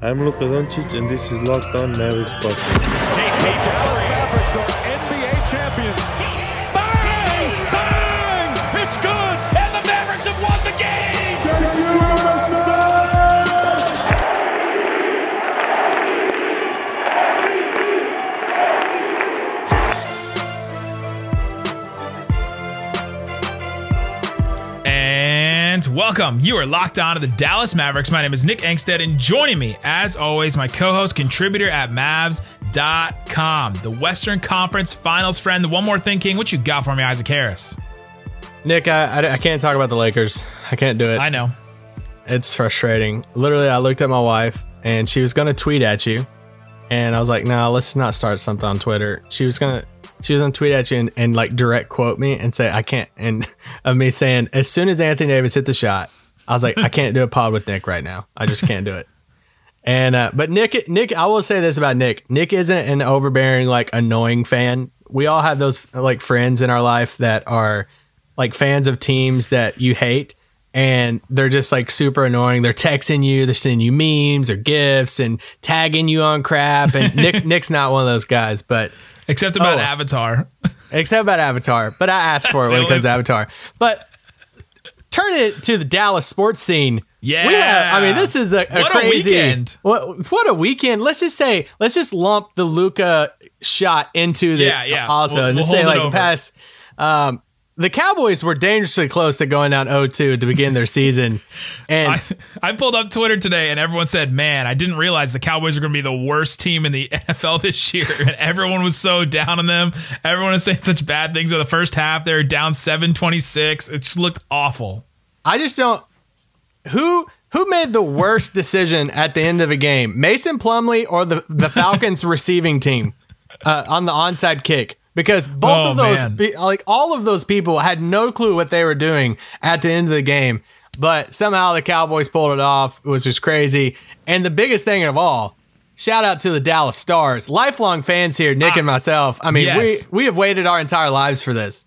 I'm Luka Doncic, and this is Locked On Mavericks podcast. The Dallas Mavericks are NBA champions. Welcome. You are locked on to the Dallas Mavericks. My name is Nick Angstadt, and joining me, as always, my co host, contributor at Mavs.com, the Western Conference Finals friend, the one more thing king. What you got for me, Isaac Harris? Nick, I, I, I can't talk about the Lakers. I can't do it. I know. It's frustrating. Literally, I looked at my wife and she was gonna tweet at you, and I was like, "No, let's not start something on Twitter." She was gonna, she was gonna tweet at you and, and like direct quote me and say, "I can't," and of me saying, "As soon as Anthony Davis hit the shot, I was like, I can't do a pod with Nick right now. I just can't do it." And uh, but Nick, Nick, I will say this about Nick. Nick isn't an overbearing, like annoying fan. We all have those like friends in our life that are like fans of teams that you hate and they're just like super annoying. They're texting you, they're sending you memes or gifs and tagging you on crap. And Nick Nick's not one of those guys, but Except about Oh. Avatar. except about Avatar. But I asked for it when it comes to Avatar. But turn it to the Dallas sports scene. Yeah. We have, I mean, this is a, a What a crazy weekend. What what a weekend. Let's just say, let's just lump the Luka shot into the Yeah, yeah. also We'll- and we'll just say like over. pass. Um, the Cowboys were dangerously close to going down 0-2 to begin their season, and I, I pulled up Twitter today and everyone said, Man, I didn't realize the Cowboys were going to be the worst team in the NFL this year. And everyone was so down on them. Everyone was saying such bad things in the first half. They were down 7 26. It just looked awful. I just don't. Who who made the worst decision at the end of a game, Mason Plumlee or the the Falcons receiving team uh, on the onside kick? Because both Oh, of those, man. like all of those people, had no clue what they were doing at the end of the game. But somehow the Cowboys pulled it off. It was just crazy. And the biggest thing of all, shout out to the Dallas Stars, lifelong fans here, Nick and myself. I mean, Ah, yes. we we have waited our entire lives for this.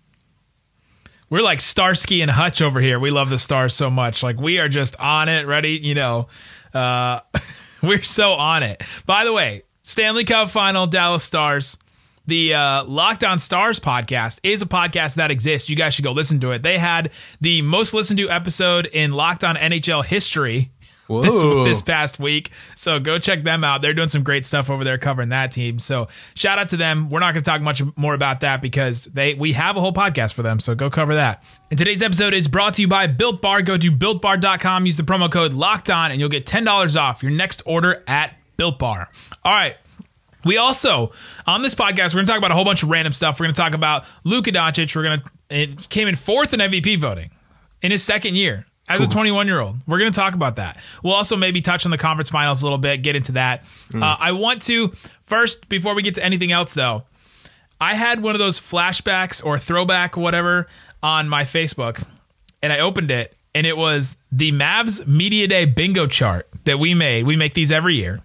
We're like Starsky and Hutch over here. We love the stars so much. Like we are just on it, ready, you know. Uh we're so on it. By the way, Stanley Cup final, Dallas Stars. The uh, Locked On Stars podcast is a podcast that exists. You guys should go listen to it. They had the most listened to episode in Locked On NHL history this, this past week. So go check them out. They're doing some great stuff over there covering that team. So shout out to them. We're not going to talk much more about that because they we have a whole podcast for them. So go cover that. And today's episode is brought to you by Built Bar. Go to builtbar.com, use the promo code locked on, and you'll get $10 off your next order at Built Bar. All right. We also on this podcast we're going to talk about a whole bunch of random stuff. We're going to talk about Luka Doncic. We're going to it came in fourth in MVP voting in his second year as a 21 year old. We're going to talk about that. We'll also maybe touch on the conference finals a little bit, get into that. Uh, I want to first before we get to anything else though. I had one of those flashbacks or throwback whatever on my Facebook, and I opened it, and it was the Mavs Media Day bingo chart that we made. We make these every year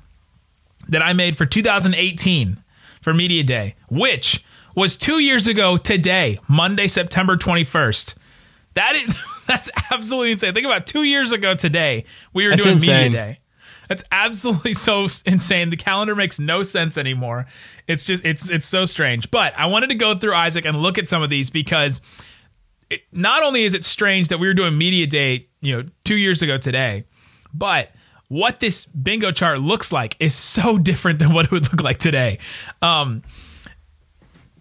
that I made for 2018 for Media Day, which was two years ago today, Monday, September 21st. That is that's absolutely insane. Think about two years ago today, we were That's doing insane. Media Day. That's absolutely so insane. The calendar makes no sense anymore. It's just it's it's so strange. But I wanted to go through Isaac and look at some of these because it, not only is it strange that we were doing media day, you know, two years ago today, but what this bingo chart looks like is so different than what it would look like today. Um,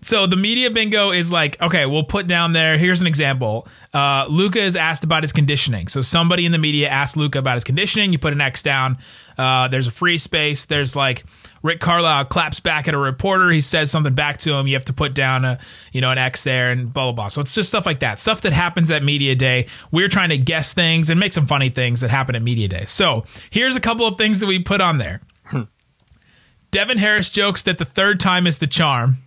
so the media bingo is like, okay, we'll put down there. Here's an example. Uh, Luka is asked about his conditioning. So somebody in the media asked Luka about his conditioning. You put an X down. Uh, there's a free space. There's like Rick Carlisle claps back at a reporter. He says something back to him. You have to put down a, you know, an X there and blah blah blah. So it's just stuff like that. Stuff that happens at media day. We're trying to guess things and make some funny things that happen at media day. So here's a couple of things that we put on there. Hmm. Devin Harris jokes that the third time is the charm.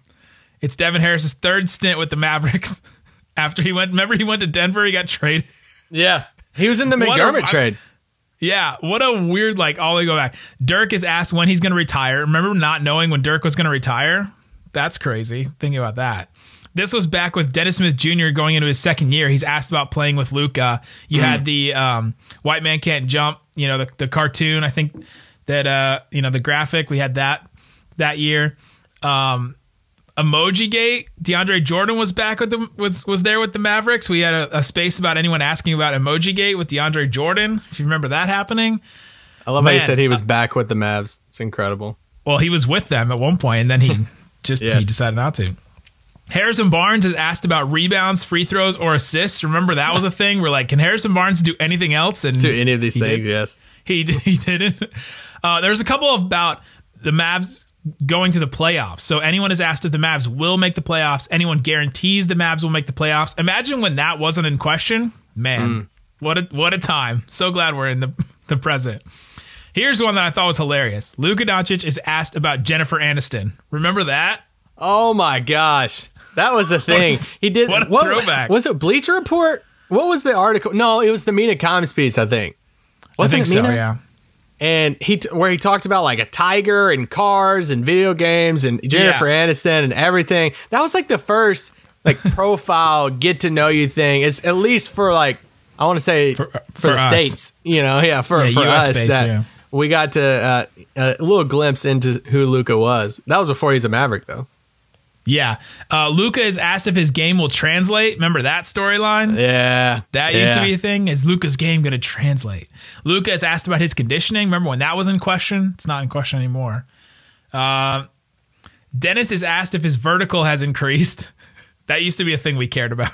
It's Devin Harris's third stint with the Mavericks. After he went, remember he went to Denver, he got traded. Yeah, he was in the a- McDermott I- trade. Yeah, what a weird like. All the way go back. Dirk is asked when he's going to retire. Remember not knowing when Dirk was going to retire? That's crazy. Thinking about that. This was back with Dennis Smith Jr. going into his second year. He's asked about playing with Luka. You had the um, White Man Can't Jump, you know, the, the cartoon. I think that uh you know the graphic we had that that year. Um, Emoji Gate, DeAndre Jordan was back with the was was there with the Mavericks. We had a, a space about anyone asking about Emoji Gate with DeAndre Jordan. If you remember that happening. I love how you said he was back with the Mavs. It's incredible. Well, he was with them at one point, and then he just Yes. he decided not to. Harrison Barnes is asked about rebounds, free throws, or assists. Remember that was a thing. We're like, can Harrison Barnes do anything else? And Do any of these things, did. yes. He did, he didn't. Uh, there's a couple about the Mavs going to the playoffs. So anyone is asked if the Mavs will make the playoffs. Anyone guarantees the Mavs will make the playoffs. Imagine when that wasn't in question. Man, hmm. what a what a time. So glad we're in the the present. Here's one that I thought was hilarious. Luka Doncic is asked about Jennifer Aniston. Remember that? Oh my gosh. That was the thing. He did what a throwback. Was it Bleacher Report? What was the article? No, it was the Mina Kimes piece, I think. Wasn't I think it Mina? so, yeah. And he t- where he talked about like a tiger and cars and video games and Jennifer Yeah. Aniston and everything. That was like the first like profile get to know you thing. It's at least for like I want to say for, for the us. states, you know, yeah, for Yeah, for US us based, that yeah. we got to uh, a little glimpse into who Luka was. That was before he's a Maverick though. Yeah. Uh, Luka is asked if his game will translate. Remember that storyline? Yeah, That used to be a thing. Is Luka's game going to translate? Luka is asked about his conditioning. Remember when that was in question? It's not in question anymore. Uh, Dennis is asked if his vertical has increased. That used to be a thing we cared about.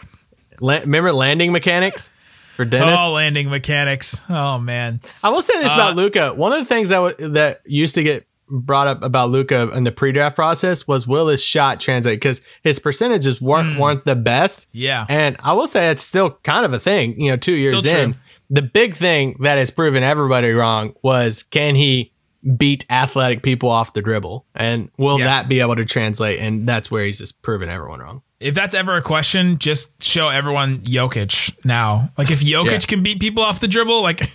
La- remember landing mechanics for Dennis. Oh, landing mechanics. Oh man. I will say this Uh, about Luka. One of the things that w- that used to get brought up about Luka in the pre-draft process was will his shot translate because his percentages weren't hmm. weren't the best. Yeah. and I will say it's still kind of a thing. You know, two years Still true. in, the big thing that has proven everybody wrong was can he beat athletic people off the dribble, and will Yeah. that be able to translate? And that's where he's just proven everyone wrong. If that's ever a question, just show everyone Jokic now. Like if Jokic Yeah. can beat people off the dribble, like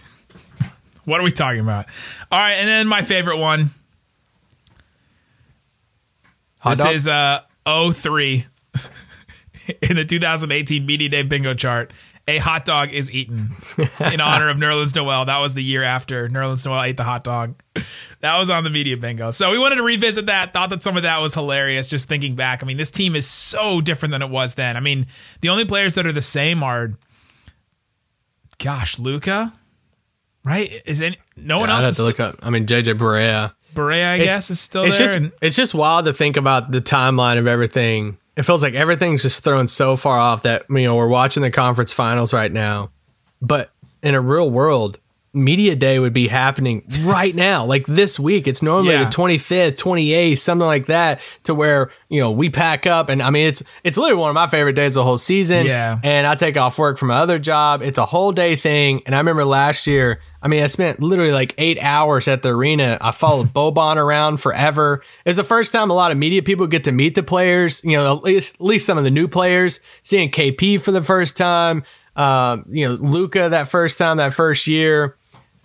what are we talking about? All right, and then my favorite one. Hot this dog? is uh 03 in the 2018 Media Day bingo chart. A hot dog is eaten in honor of Nerlens Noel. That was the year after Nerlens Noel ate the hot dog. That was on the media bingo. So we wanted to revisit that. Thought that some of that was hilarious. Just thinking back. I mean, this team is so different than it was then. I mean, the only players that are the same are, gosh, Luka, right? Is any no one I'd else? have Is, to look up. I mean, JJ Barea. Barea, I It's- guess, is still it's there. Just, and, it's just wild to think about the timeline of everything. It feels like everything's just thrown so far off that you know we're watching the conference finals right now, but in a real world, media day would be happening right now, like this week. It's normally Yeah. the twenty fifth, twenty eighth, something like that, to where you know we pack up, and I mean it's it's literally one of my favorite days of the whole season. Yeah. and I take off work from my other job. It's a whole day thing, and I remember last year. I mean, I spent literally like eight hours at the arena. I followed Boban around forever. It's the first time a lot of media people get to meet the players. You know, at least at least some of the new players. Seeing KP for the first time. Um, you know, Luka that first time, that first year.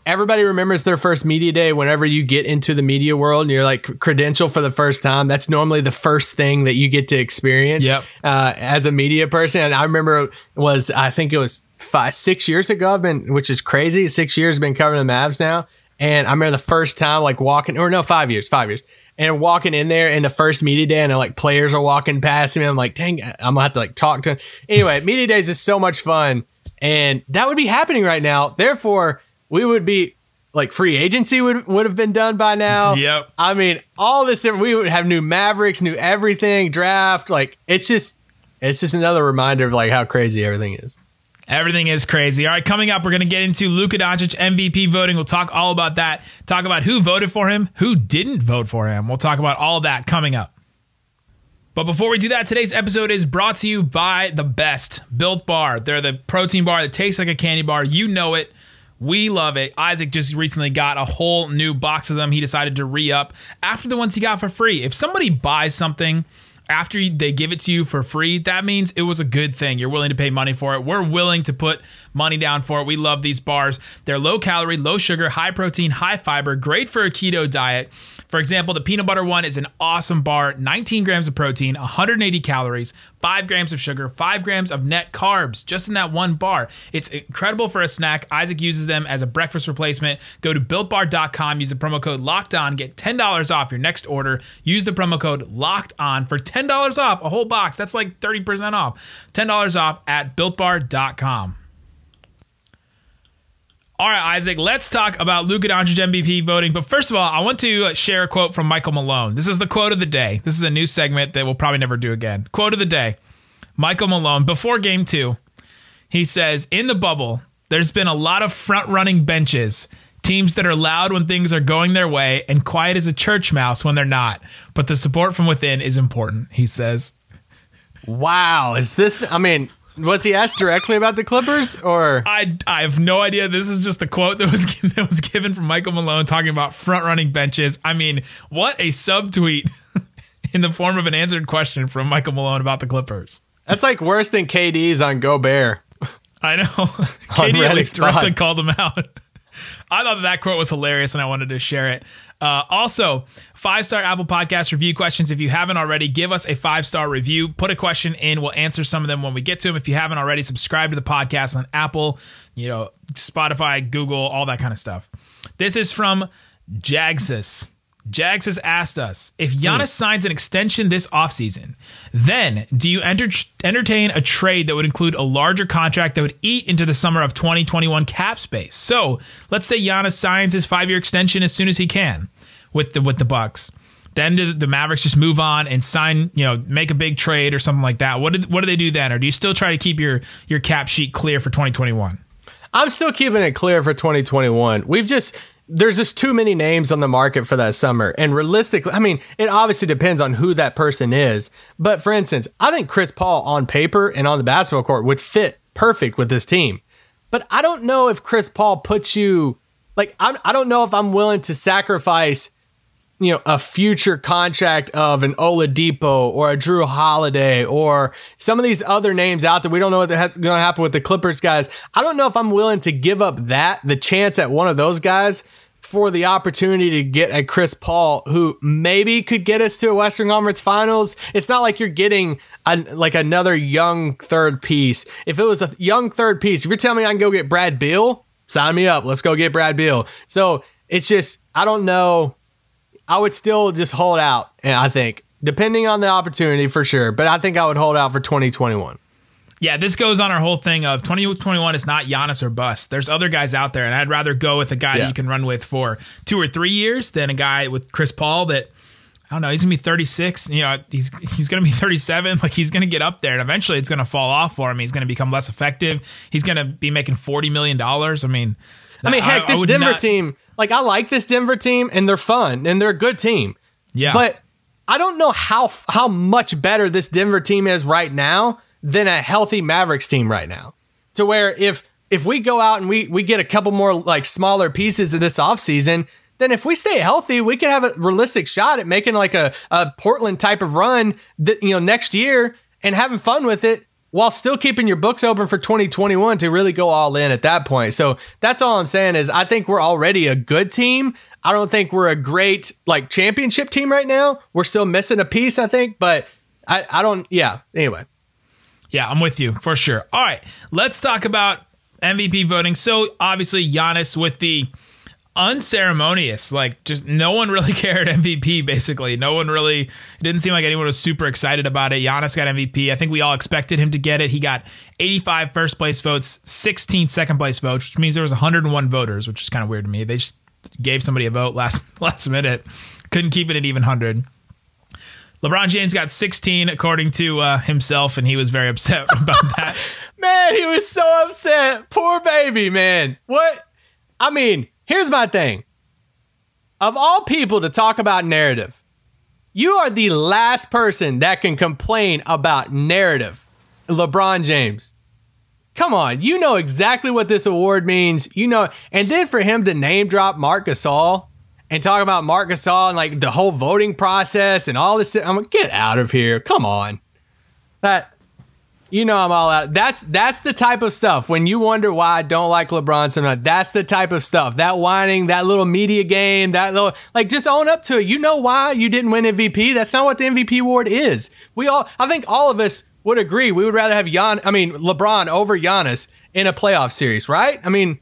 Everybody remembers their first media day whenever you get into the media world and you're like credential for the first time. That's normally the first thing that you get to experience Yep. uh, as a media person. And I remember it was I think it was five six years ago. I've been which is crazy. Six years I've been covering the Mavs now. And I remember the first time like walking or no five years five years and walking in there in the first media day and like players are walking past me. I'm like dang I'm gonna have to like talk to. Anyway, media days is so much fun and that would be happening right now. Therefore, we would be like free agency would would have been done by now. Yep. I mean, all this different. We would have new Mavericks, new everything, draft. Like it's just, it's just another reminder of like how crazy everything is. Everything is crazy. All right, coming up, we're going to get into Luka Doncic MVP voting. We'll talk all about that. Talk about who voted for him, who didn't vote for him. We'll talk about all that coming up. But before we do that, today's episode is brought to you by the best Built Bar. They're the protein bar that tastes like a candy bar. You know it. We love it. Isaac just recently got a whole new box of them. He decided to re up after the ones he got for free. If somebody buys something after they give it to you for free, that means it was a good thing. You're willing to pay money for it. We're willing to put money down for it. We love these bars. They're low calorie, low sugar, high protein, high fiber, great for a keto diet. For example, the peanut butter one is an awesome bar 19 grams of protein, 180 calories, 5 grams of sugar, 5 grams of net carbs just in that one bar. It's incredible for a snack. Isaac uses them as a breakfast replacement. Go to builtbar.com, use the promo code locked on, get $10 off your next order. Use the promo code locked on for $10 off a whole box. That's like 30% off. $10 off at builtbar.com. All right, Isaac, let's talk about Luka Doncic MVP voting. But first of all, I want to share a quote from Michael Malone. This is the quote of the day. This is a new segment that we'll probably never do again. Quote of the day Michael Malone, before game two, he says, In the bubble, there's been a lot of front running benches, teams that are loud when things are going their way and quiet as a church mouse when they're not. But the support from within is important, he says. Wow, is this? I mean, was he asked directly about the Clippers or? I, I have no idea. This is just the quote that was that was given from Michael Malone talking about front running benches. I mean, what a subtweet in the form of an answered question from Michael Malone about the Clippers. That's like worse than KD's on Gobert. I know. KD at least directly called them out. I thought that, quote was hilarious and I wanted to share it. Uh, also, five star Apple Podcast review questions. If you haven't already, give us a five star review. Put a question in. We'll answer some of them when we get to them. If you haven't already, subscribe to the podcast on Apple, you know, Spotify, Google, all that kind of stuff. This is from Jagsus. Jags has asked us if hmm. Giannis signs an extension this offseason, then do you enter- entertain a trade that would include a larger contract that would eat into the summer of 2021 cap space? So let's say Giannis signs his five year extension as soon as he can with the with the Bucks. Then do the Mavericks just move on and sign, you know, make a big trade or something like that? What did, what do they do then? Or do you still try to keep your your cap sheet clear for 2021? I'm still keeping it clear for 2021. We've just there's just too many names on the market for that summer. And realistically, I mean, it obviously depends on who that person is. But for instance, I think Chris Paul on paper and on the basketball court would fit perfect with this team. But I don't know if Chris Paul puts you like I, I don't know if I'm willing to sacrifice you know, a future contract of an Oladipo or a Jrue Holiday or some of these other names out there. We don't know what's going to happen with the Clippers guys. I don't know if I'm willing to give up that, the chance at one of those guys for the opportunity to get a Chris Paul who maybe could get us to a Western Conference Finals. It's not like you're getting a, like another young third piece. If it was a young third piece, if you're telling me I can go get Brad Beal, sign me up. Let's go get Brad Beal. So it's just, I don't know. I would still just hold out, and I think, depending on the opportunity for sure. But I think I would hold out for 2021. Yeah, this goes on our whole thing of 2021 is not Giannis or bust. There's other guys out there, and I'd rather go with a guy that you can run with for two or three years than a guy with Chris Paul that I don't know. He's gonna be 36. You know, he's he's gonna be 37. Like he's gonna get up there, and eventually it's gonna fall off for him. He's gonna become less effective. He's gonna be making 40 million dollars. I mean, I mean, heck, this would Denver not- team, like, I like this Denver team, and they're fun, and they're a good team. Yeah, But I don't know how how much better this Denver team is right now than a healthy Mavericks team right now. To where if if we go out and we we get a couple more like smaller pieces of this offseason, then if we stay healthy, we could have a realistic shot at making like a, a Portland type of run that you know next year and having fun with it while still keeping your books open for 2021 to really go all in at that point. So that's all I'm saying is I think we're already a good team. I don't think we're a great like championship team right now. We're still missing a piece, I think, but I, I don't yeah. Anyway. Yeah, I'm with you for sure. All right, let's talk about MVP voting. So obviously Giannis with the unceremonious, like just no one really cared MVP. Basically, no one really. It didn't seem like anyone was super excited about it. Giannis got MVP. I think we all expected him to get it. He got 85 first place votes, 16 second place votes, which means there was 101 voters, which is kind of weird to me. They just gave somebody a vote last last minute, couldn't keep it at even hundred. LeBron James got 16 according to uh, himself, and he was very upset about that. Man, he was so upset. Poor baby, man. What? I mean, here's my thing. Of all people to talk about narrative, you are the last person that can complain about narrative. LeBron James. Come on, you know exactly what this award means. You know, and then for him to name drop Marc Gasol and talk about Marc Gasol and like the whole voting process and all this. I'm like, get out of here. Come on. That you know I'm all out. That's that's the type of stuff when you wonder why I don't like LeBron so much. That's the type of stuff. That whining, that little media game, that little like just own up to it. You know why you didn't win MVP? That's not what the MVP award is. We all I think all of us would agree we would rather have Jan I mean LeBron over Giannis in a playoff series, right? I mean,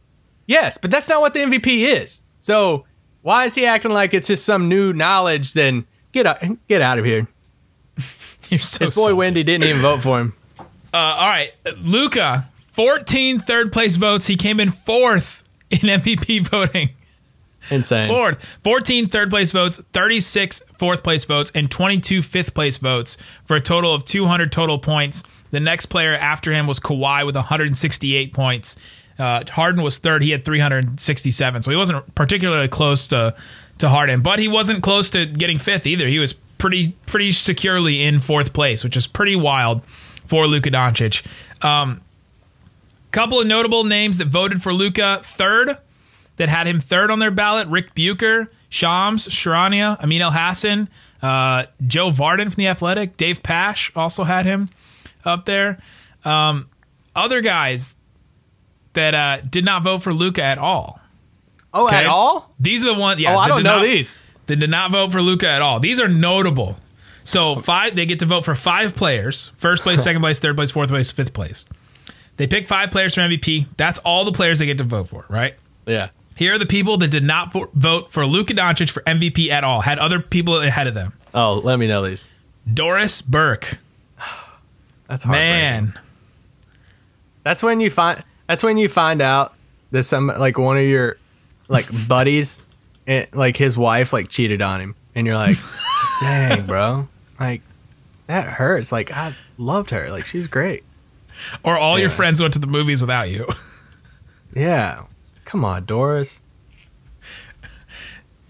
yes, but that's not what the MVP is. So why is he acting like it's just some new knowledge? Then get out, get out of here. You're so His boy salty. Wendy didn't even vote for him. Uh, all right, Luka, 14 third place votes. He came in fourth in MVP voting. Insane. Fourth, 14 third place votes, 36 fourth place votes, and 22 fifth place votes for a total of 200 total points. The next player after him was Kawhi with 168 points. Uh, Harden was third. He had 367. So he wasn't particularly close to, to Harden, but he wasn't close to getting fifth either. He was pretty pretty securely in fourth place, which is pretty wild for Luka Doncic. Um, couple of notable names that voted for Luka third that had him third on their ballot Rick Bucher, Shams, Charania, Amin Elhassan, uh, Joe Vardon from The Athletic, Dave Pasch also had him up there. Um, other guys that uh, did not vote for Luka at all. Oh, Okay? at all? These are the ones. Yeah, oh, I don't know not- these. They did not vote for Luka at all. These are notable. So five, they get to vote for five players: first place, second place, third place, fourth place, fifth place. They pick five players for MVP. That's all the players they get to vote for, right? Yeah. Here are the people that did not vote for Luka Doncic for MVP at all. Had other people ahead of them. Oh, let me know these. Doris Burke, That's hard. man, That's when you find. That's when you find out that some like one of your like buddies, eh, like his wife, like cheated on him, and you're like, dang, bro, like that hurts. Like I loved her. Like she's great. or all your friends went to the movies without you. Yeah. Come on, Doris.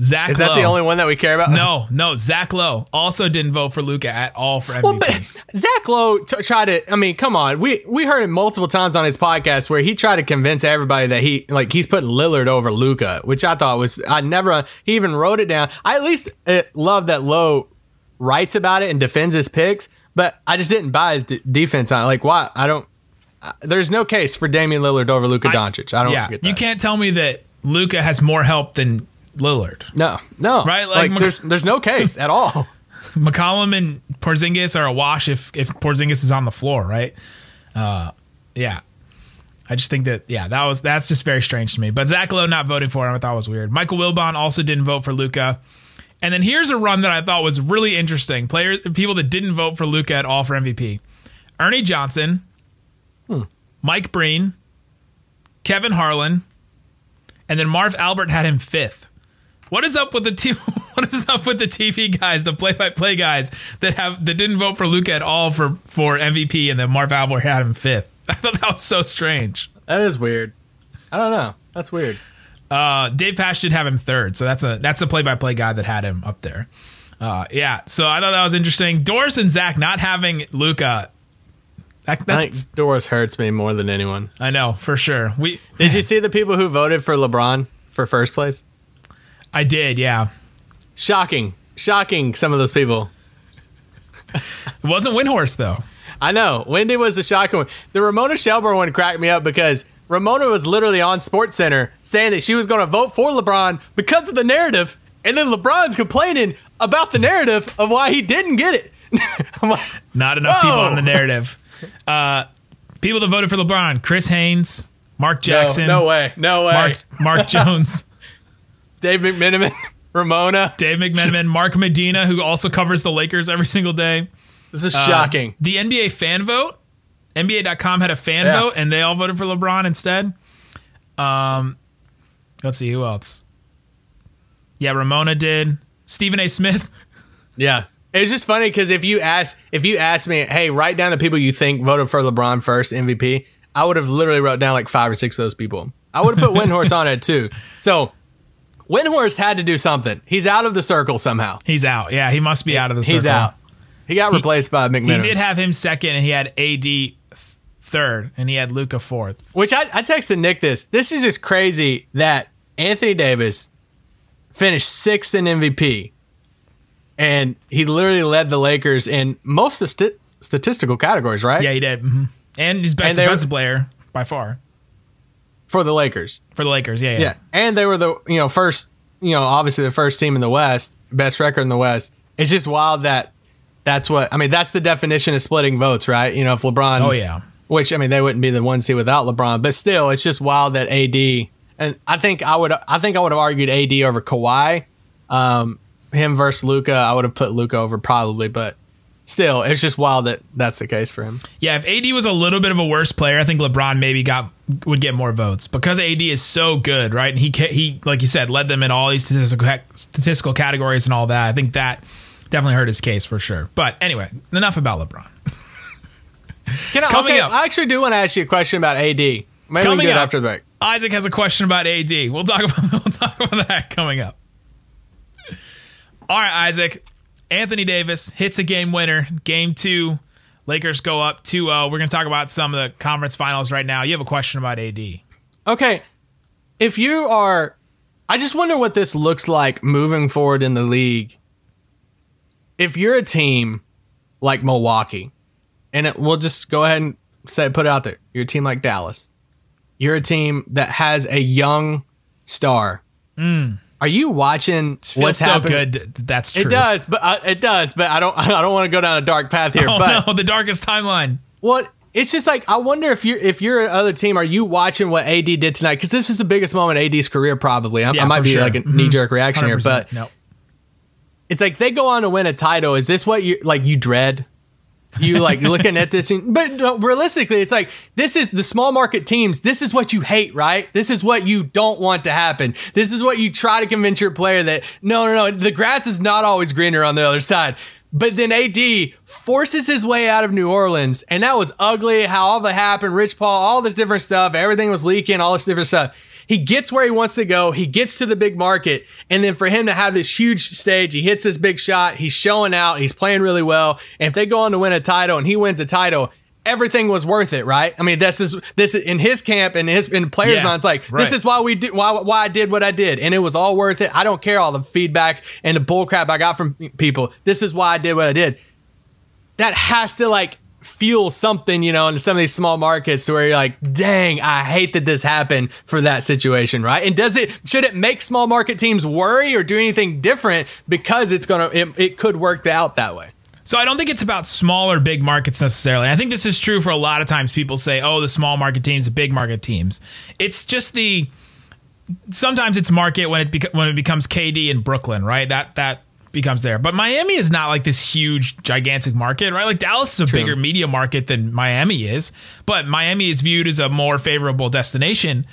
Zach Is that Lowe. the only one that we care about? No, no. Zach Lowe also didn't vote for Luka at all for MVP. Well, but Zach Lowe t- tried to. I mean, come on. We we heard it multiple times on his podcast where he tried to convince everybody that he like he's putting Lillard over Luka, which I thought was I never. He even wrote it down. I at least uh, love that Lowe writes about it and defends his picks, but I just didn't buy his d- defense on it. Like, why? I don't. Uh, there's no case for Damian Lillard over Luka Doncic. I don't yeah, get that. you can't tell me that Luka has more help than Lillard. No, no. Right, like Like, Mc- there's there's no case at all. McCollum and Porzingis are a wash if if Porzingis is on the floor, right? Uh, yeah. I just think that yeah, that was that's just very strange to me. But Zach Lowe not voting for him, I thought was weird. Michael Wilbon also didn't vote for Luka. And then here's a run that I thought was really interesting. Players, people that didn't vote for Luka at all for MVP: Ernie Johnson, hmm. Mike Breen, Kevin Harlan, and then Marv Albert had him fifth. What is up with the two? What is up with the TV guys, the play-by-play guys that have that didn't vote for Luka at all for for MVP, and then Marv Albert had him fifth? I thought that was so strange. That is weird. I don't know. That's weird. Uh, Dave Pasch did have him third, so that's a that's a play-by-play guy that had him up there. Uh, yeah, so I thought that was interesting. Doris and Zach not having Luka. That, I think Doris hurts me more than anyone. I know for sure. We Did you see the people who voted for LeBron for first place? I did, yeah. Shocking. Shocking, some of those people. It wasn't Windhorst though. I know. Wendy was the shocking one. The Ramona Shelburne one cracked me up because Ramona was literally on Sports Center saying that she was going to vote for LeBron because of the narrative, and then LeBron's complaining about the narrative of why he didn't get it. I'm like, Not enough people Whoa. on the narrative. Uh, people that voted for LeBron: Chris Haynes, Mark Jackson, no way, no way. Mark Mark Jones, Dave McMiniman, Ramona. Dave McMenamin, Mark Medina, who also covers the Lakers every single day. This is shocking. The NBA fan vote. NBA.com had a fan Yeah. vote, and they all voted for LeBron instead. Um, let's see who else. Yeah, Ramona did. Stephen A. Smith. Yeah. It's just funny because if you ask if you ask me, hey, write down the people you think voted for LeBron first MVP, I would have literally wrote down like five or six of those people. I would have put Windhorst on it too. So Windhorst had to do something. He's out of the circle somehow. He's out. Yeah, he must be out of the circle. He's out. He got replaced by McMillan. He did have him second, and he had AD third, and he had Luka fourth. Which I, I texted Nick this. This is just crazy that Anthony Davis, finished sixth in MVP, and he literally led the Lakers in most of sti- statistical categories, right? Yeah, he did. hmm And he's best And they were- defensive player by far for the Lakers. for the Lakers. Yeah, yeah. Yeah, and they were the you know first you know obviously the first team in the West, best record in the West. It's just wild that that's what I mean. That's the definition of splitting votes, right? You know, if LeBron, Oh yeah. Which I mean they wouldn't be the one seed without LeBron, but still, it's just wild that AD and I think I would I think I would have argued AD over Kawhi, um, him versus Luka. I would have put Luka over probably, but still, it's just wild that that's the case for him. Yeah, if AD was a little bit of a worse player, I think LeBron maybe got would get more votes because AD is so good, right? And he he like you said led them in all these statistical statistical categories and all that. I think that definitely hurt his case for sure. But anyway, enough about LeBron. Can I, Coming okay, up. I actually do want to ask you a question about AD. Maybe we can Coming do after the break. Isaac has a question about AD. We'll talk about we'll talk about that coming up. All right, Isaac. Anthony Davis hits a game winner. Game two. Lakers go up 2-0. We're going to talk about some of the conference finals right now. You have a question about AD. Okay, if you are, I just wonder what this looks like moving forward in the league. If you're a team like Milwaukee, and it, we'll just go ahead and say put it out there, you're a team like Dallas. You're a team that has a young star. Are you watching what's so happening? good. That's true. It does, but uh, it does, but I don't. I don't want to go down a dark path here. Oh but no, the darkest timeline. What it's just like I wonder if you're if you're another team, are you watching what AD did tonight? Because this is the biggest moment in AD's career, probably. I, Yeah, I might be sure. like a Mhm. knee jerk reaction here, 100%. but no. it's like they go on to win a title. Is this what you like? You dread? You like looking at this, and, but no, realistically, it's like this is the small market teams. This is what you hate, right? This is what you don't want to happen. This is what you try to convince your player that no, no, no, the grass is not always greener on the other side. But then AD forces his way out of New Orleans, and that was ugly. How all that happened, Rich Paul, all this different stuff, everything was leaking, all this different stuff. He gets where he wants to go. He gets to the big market. And then for him to have this huge stage, he hits this big shot. He's showing out. He's playing really well. And if they go on to win a title and he wins a title, everything was worth it, right? I mean, this is this is in his camp and his in players' Yeah, minds, like right. this is why we did why why I did what I did, and it was all worth it. I don't care all the feedback and the bullcrap I got from people. This is why I did what I did. That has to like fuel something, you know, in some of these small markets where you're like, dang, I hate that this happened for that situation, right? And does it should it make small market teams worry or do anything different because it's gonna it, it could work out that way? So I don't think it's about small or big markets necessarily. I think this is true for a lot of times. People say, "Oh, the small market teams, the big market teams." It's just the sometimes it's market when it when it becomes KD in Brooklyn, right? That that becomes there. But Miami is not like this huge gigantic market, right? Like Dallas is a bigger media market than Miami is, but Miami is viewed as a more favorable destination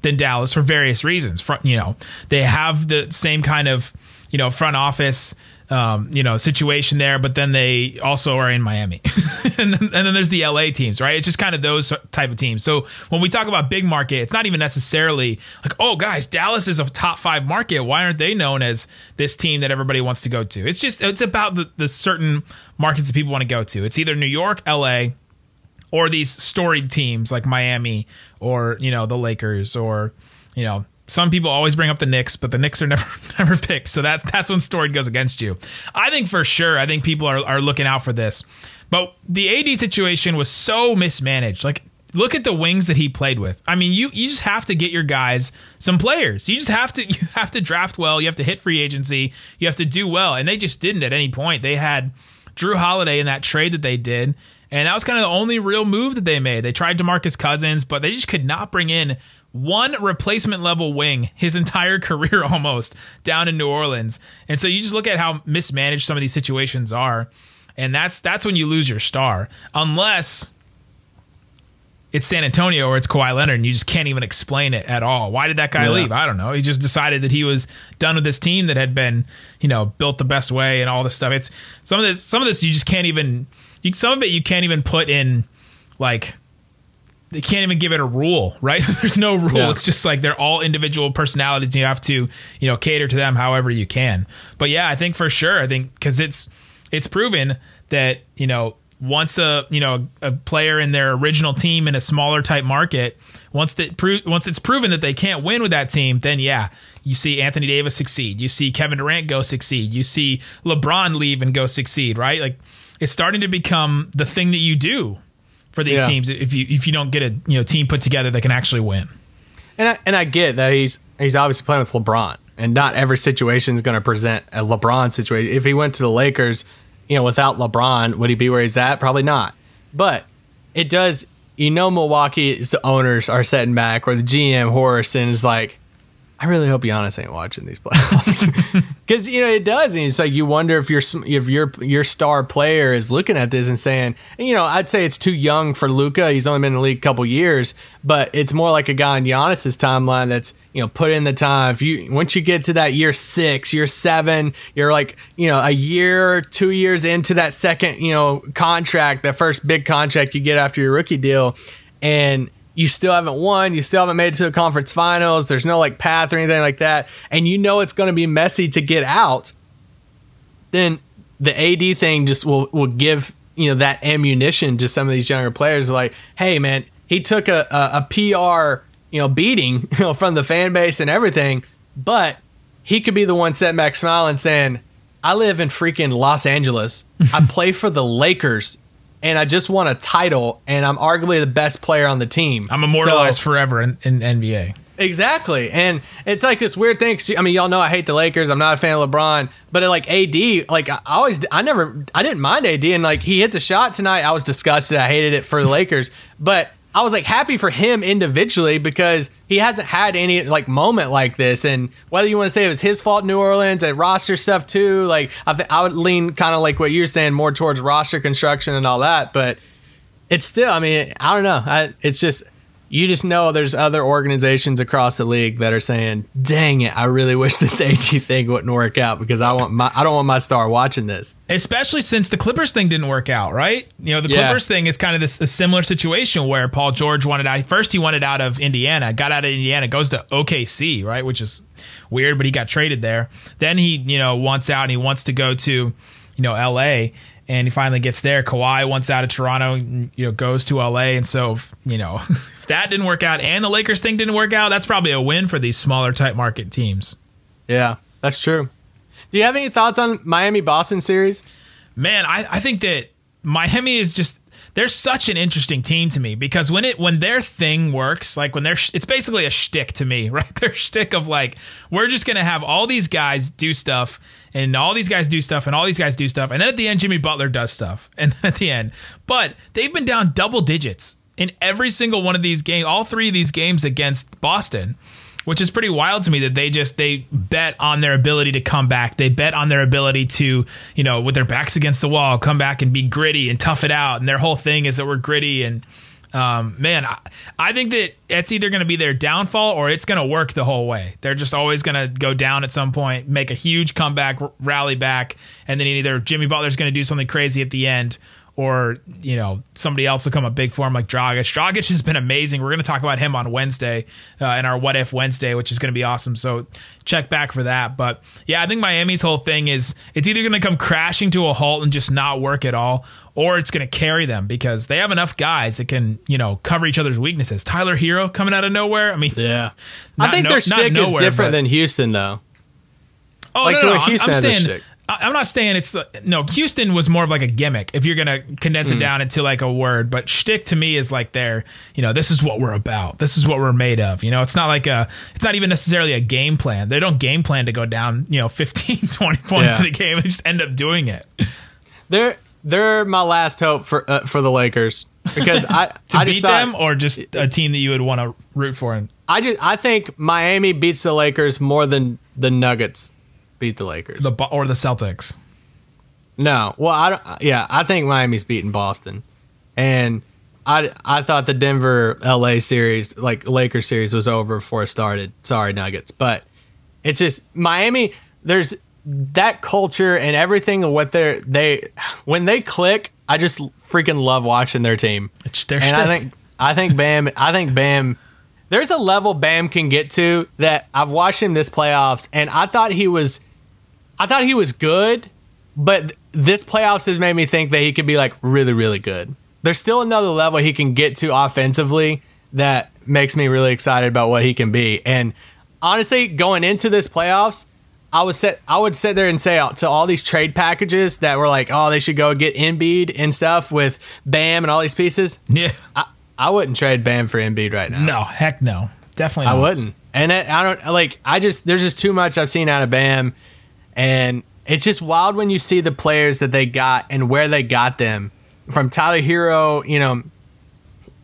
than Dallas for various reasons. Front, you know, they have the same kind of you know front office um, you know situation there, but then they also are in Miami, and, then, and then there's the LA teams, right? It's just kind of those type of teams. So when we talk about big market, it's not even necessarily like, oh, guys, Dallas is a top five market. Why aren't they known as this team that everybody wants to go to? It's just it's about the, the certain markets that people want to go to. It's either New York, LA, or these storied teams like Miami or you know the Lakers or you know some people always bring up the Knicks, but the Knicks are never never picked. So that that's when storied goes against you. I think for sure. I think people are are looking out for this. But the AD situation was so mismanaged. Like look at the wings that he played with. I mean, you you just have to get your guys some players. You just have to you have to draft well. You have to hit free agency. You have to do well, and they just didn't at any point. They had Jrue Holiday in that trade that they did. And that was kind of the only real move that they made. They tried DeMarcus Cousins, but they just could not bring in one replacement level wing his entire career almost down in New Orleans. And so you just look at how mismanaged some of these situations are, and that's that's when you lose your star. Unless it's San Antonio or it's Kawhi Leonard, and you just can't even explain it at all. Why did that guy Yeah. leave? I don't know. He just decided that he was done with this team that had been, you know, built the best way and all this stuff. It's some of this. Some of this you just can't even. You, some of it you can't even put in, like they can't even give it a rule, right? There's no rule. Yeah. It's just like they're all individual personalities. And you have to, you know, cater to them however you can. But yeah, I think for sure. I think because it's it's proven that you know once a you know a player in their original team in a smaller type market once that pro- once it's proven that they can't win with that team, then yeah, You see Anthony Davis succeed. You see Kevin Durant go succeed. You see LeBron leave and go succeed, right? Like it's starting to become the thing that you do for these Yeah. teams if you if you don't get a you know team put together that can actually win. And I, and I get that he's he's obviously playing with LeBron, and not every situation is going to present a LeBron situation. If he went to the Lakers, you know, without LeBron, would he be where he's at? Probably not. But it does. You know, Milwaukee's owners are sitting back, or the GM Horison is like, I really hope Giannis ain't watching these playoffs because you know it does, and it's like you wonder if your if your your star player is looking at this and saying, and, you know, I'd say it's too young for Luka. He's only been in the league a couple years, but it's more like a guy on Giannis's timeline that's you know put in the time. If you once you get to that year six, year seven, you're like you know a year, two years into that second you know contract, that first big contract you get after your rookie deal, and you still haven't won, you still haven't made it to the conference finals, there's no like path or anything like that, and you know it's going to be messy to get out, then the AD thing just will will give you know that ammunition to some of these younger players. Like, hey man, he took a a, a PR you know beating you know from the fan base and everything, but he could be the one setting back smiling saying, "I live in freaking Los Angeles. I play for the Lakers." And I just won a title, and I'm arguably the best player on the team. I'm immortalized So- forever in, in NBA. Exactly. And it's like this weird thing. I mean, y'all know I hate the Lakers. I'm not a fan of LeBron, but it, like AD, like I always, I never, I didn't mind AD. And like he hit the shot tonight. I was disgusted. I hated it for the Lakers, but I was like happy for him individually because he hasn't had any like moment like this. And whether you want to say it was his fault, New Orleans and roster stuff too, like I, th- I would lean kind of like what you're saying more towards roster construction and all that. But it's still, I mean, I don't know. I, it's just, you just know there's other organizations across the league that are saying, "Dang it, I really wish this AD thing wouldn't work out because I want my I don't want my star watching this." Especially since the Clippers thing didn't work out, right? You know, the Yeah. Clippers thing is kind of this a similar situation where Paul George wanted out. First, he wanted out of Indiana, got out of Indiana, goes to OKC, right? Which is weird, but he got traded there. Then he, you know, wants out and he wants to go to, you know, LA. And he finally gets there. Kawhi wants out of Toronto, and, you know, goes to LA. And so, you know, if that didn't work out and the Lakers thing didn't work out, that's probably a win for these smaller type market teams. Yeah, that's true. Do you have any thoughts on Miami Boston series? man, I, I think that Miami is just they're such an interesting team to me because when it when their thing works, like when they're it's basically a shtick to me, right? Their shtick of like we're just gonna have all these guys do stuff and all these guys do stuff and all these guys do stuff. And then at the end Jimmy Butler does stuff. And then at the end, but they've been down double digits in every single one of these games, all three of these games against Boston which is pretty wild to me that they just they bet on their ability to come back. They bet on their ability to, you know, with their backs against the wall, come back and be gritty and tough it out. And their whole thing is that we're gritty and um, man, I, I think that it's either going to be their downfall or it's going to work the whole way. They're just always going to go down at some point, make a huge comeback, rally back, and then either Jimmy Butler's going to do something crazy at the end, or you know somebody else will come a big form like Dragic. Dragic has been amazing. We're going to talk about him on Wednesday uh, in our What If Wednesday, which is going to be awesome. So check back for that. But yeah, I think Miami's whole thing is it's either going to come crashing to a halt and just not work at all, or it's going to carry them because they have enough guys that can you know cover each other's weaknesses. Tyler Herro coming out of nowhere. I mean, Yeah, Not I think no- their not stick is different but- than Houston though. Oh Like no, the no, way no. I'm, Houston I'm has a saying shtick. I- I'm not saying it's the no. Houston was more of like a gimmick. If you're gonna condense Mm. it down into like a word, but shtick to me is like their, you know, this is what we're about. This is what we're made of. You know, it's not like a. It's not even necessarily a game plan. They don't game plan to go down, you know, 15, 20 points Yeah. in the game. They just end up doing it They're they're my last hope for uh, for the Lakers because I to I beat thought, them, or just a team that you would want to root for. And I just I think Miami beats the Lakers more than the Nuggets beat the Lakers. the or the Celtics. No, well, I don't, yeah, I think Miami's beating Boston, and I I thought the Denver LA series, like Lakers series, was over before it started. Sorry, Nuggets, but it's just Miami. There's that culture and everything of what they're they when they click. I just freaking love watching their team. It's their And I think I think Bam I think Bam there's a level Bam can get to that I've watched him this playoffs and I thought he was I thought he was good, but this playoffs has made me think that he could be like really really good. There's still another level he can get to offensively that makes me really excited about what he can be. And honestly, going into this playoffs, I was sit I would sit there and say to all these trade packages that were like, oh, they should go get Embiid and stuff with Bam and all these pieces. Yeah. I, I wouldn't trade Bam for Embiid right now. No, heck no. Definitely I wouldn't. And it, I don't like. I just there's just too much I've seen out of Bam, and it's just wild when you see the players that they got and where they got them from. Tyler Herro, you know,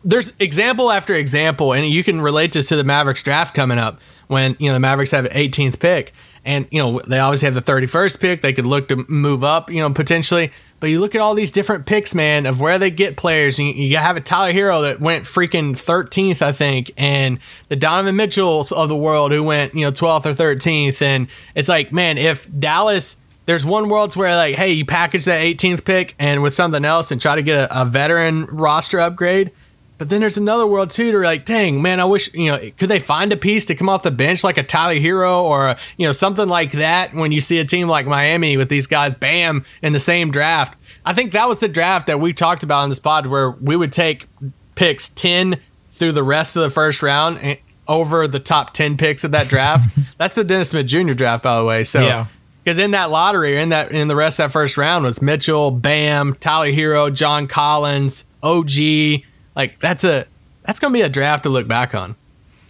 there's example after example, and you can relate this to the Mavericks draft coming up when you know the Mavericks have an 18th pick, and you know they obviously have the 31st pick. They could look to move up, you know, potentially. But you look at all these different picks, man, of where they get players. You, have a Tyler Herro that went freaking 13th, I think, and the Donovan Mitchells of the world who went, you know, 12th or 13th. And it's like, man, if Dallas, there's one world where like, hey, you package that 18th pick and with something else and try to get a, a veteran roster upgrade. But then there's another world too to like, dang, man, I wish, you know, could they find a piece to come off the bench like a Tyler Herro or, you know, something like that when you see a team like Miami with these guys, bam, in the same draft. I think that was the draft that we talked about on this pod where we would take picks 10 through the rest of the first round and over the top 10 picks of that draft. That's the Dennis Smith Jr. draft, by the way. So, Yeah. because in that lottery, in that in the rest of that first round was Mitchell, Bam, Tyler Herro, John Collins, OG. Like that's a that's gonna be a draft to look back on.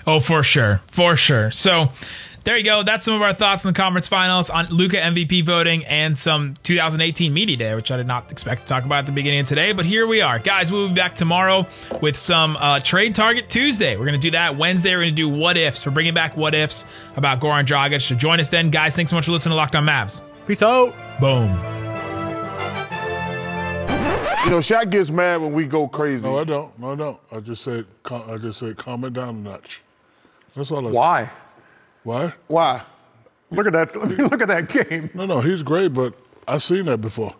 Oh, for sure. For sure. So there you go. That's some of our thoughts on the conference finals on Luka MVP voting and some 2018 Media Day, which I did not expect to talk about at the beginning of today. But here we are. Guys, we'll be back tomorrow with some uh, Trade Target Tuesday. We're going to do that Wednesday. We're going to do what ifs. We're bringing back what ifs about Goran Dragic. So join us then. Guys, thanks so much for listening to Locked on Mavs. Peace out. Boom. You know, Shaq gets mad when we go crazy. No, I don't. No, I don't. I just said, I just said, calm it down a notch. That's all I said. Why? Why? Why? Look at that! Look at that game. No, no, he's great, but I've seen that before.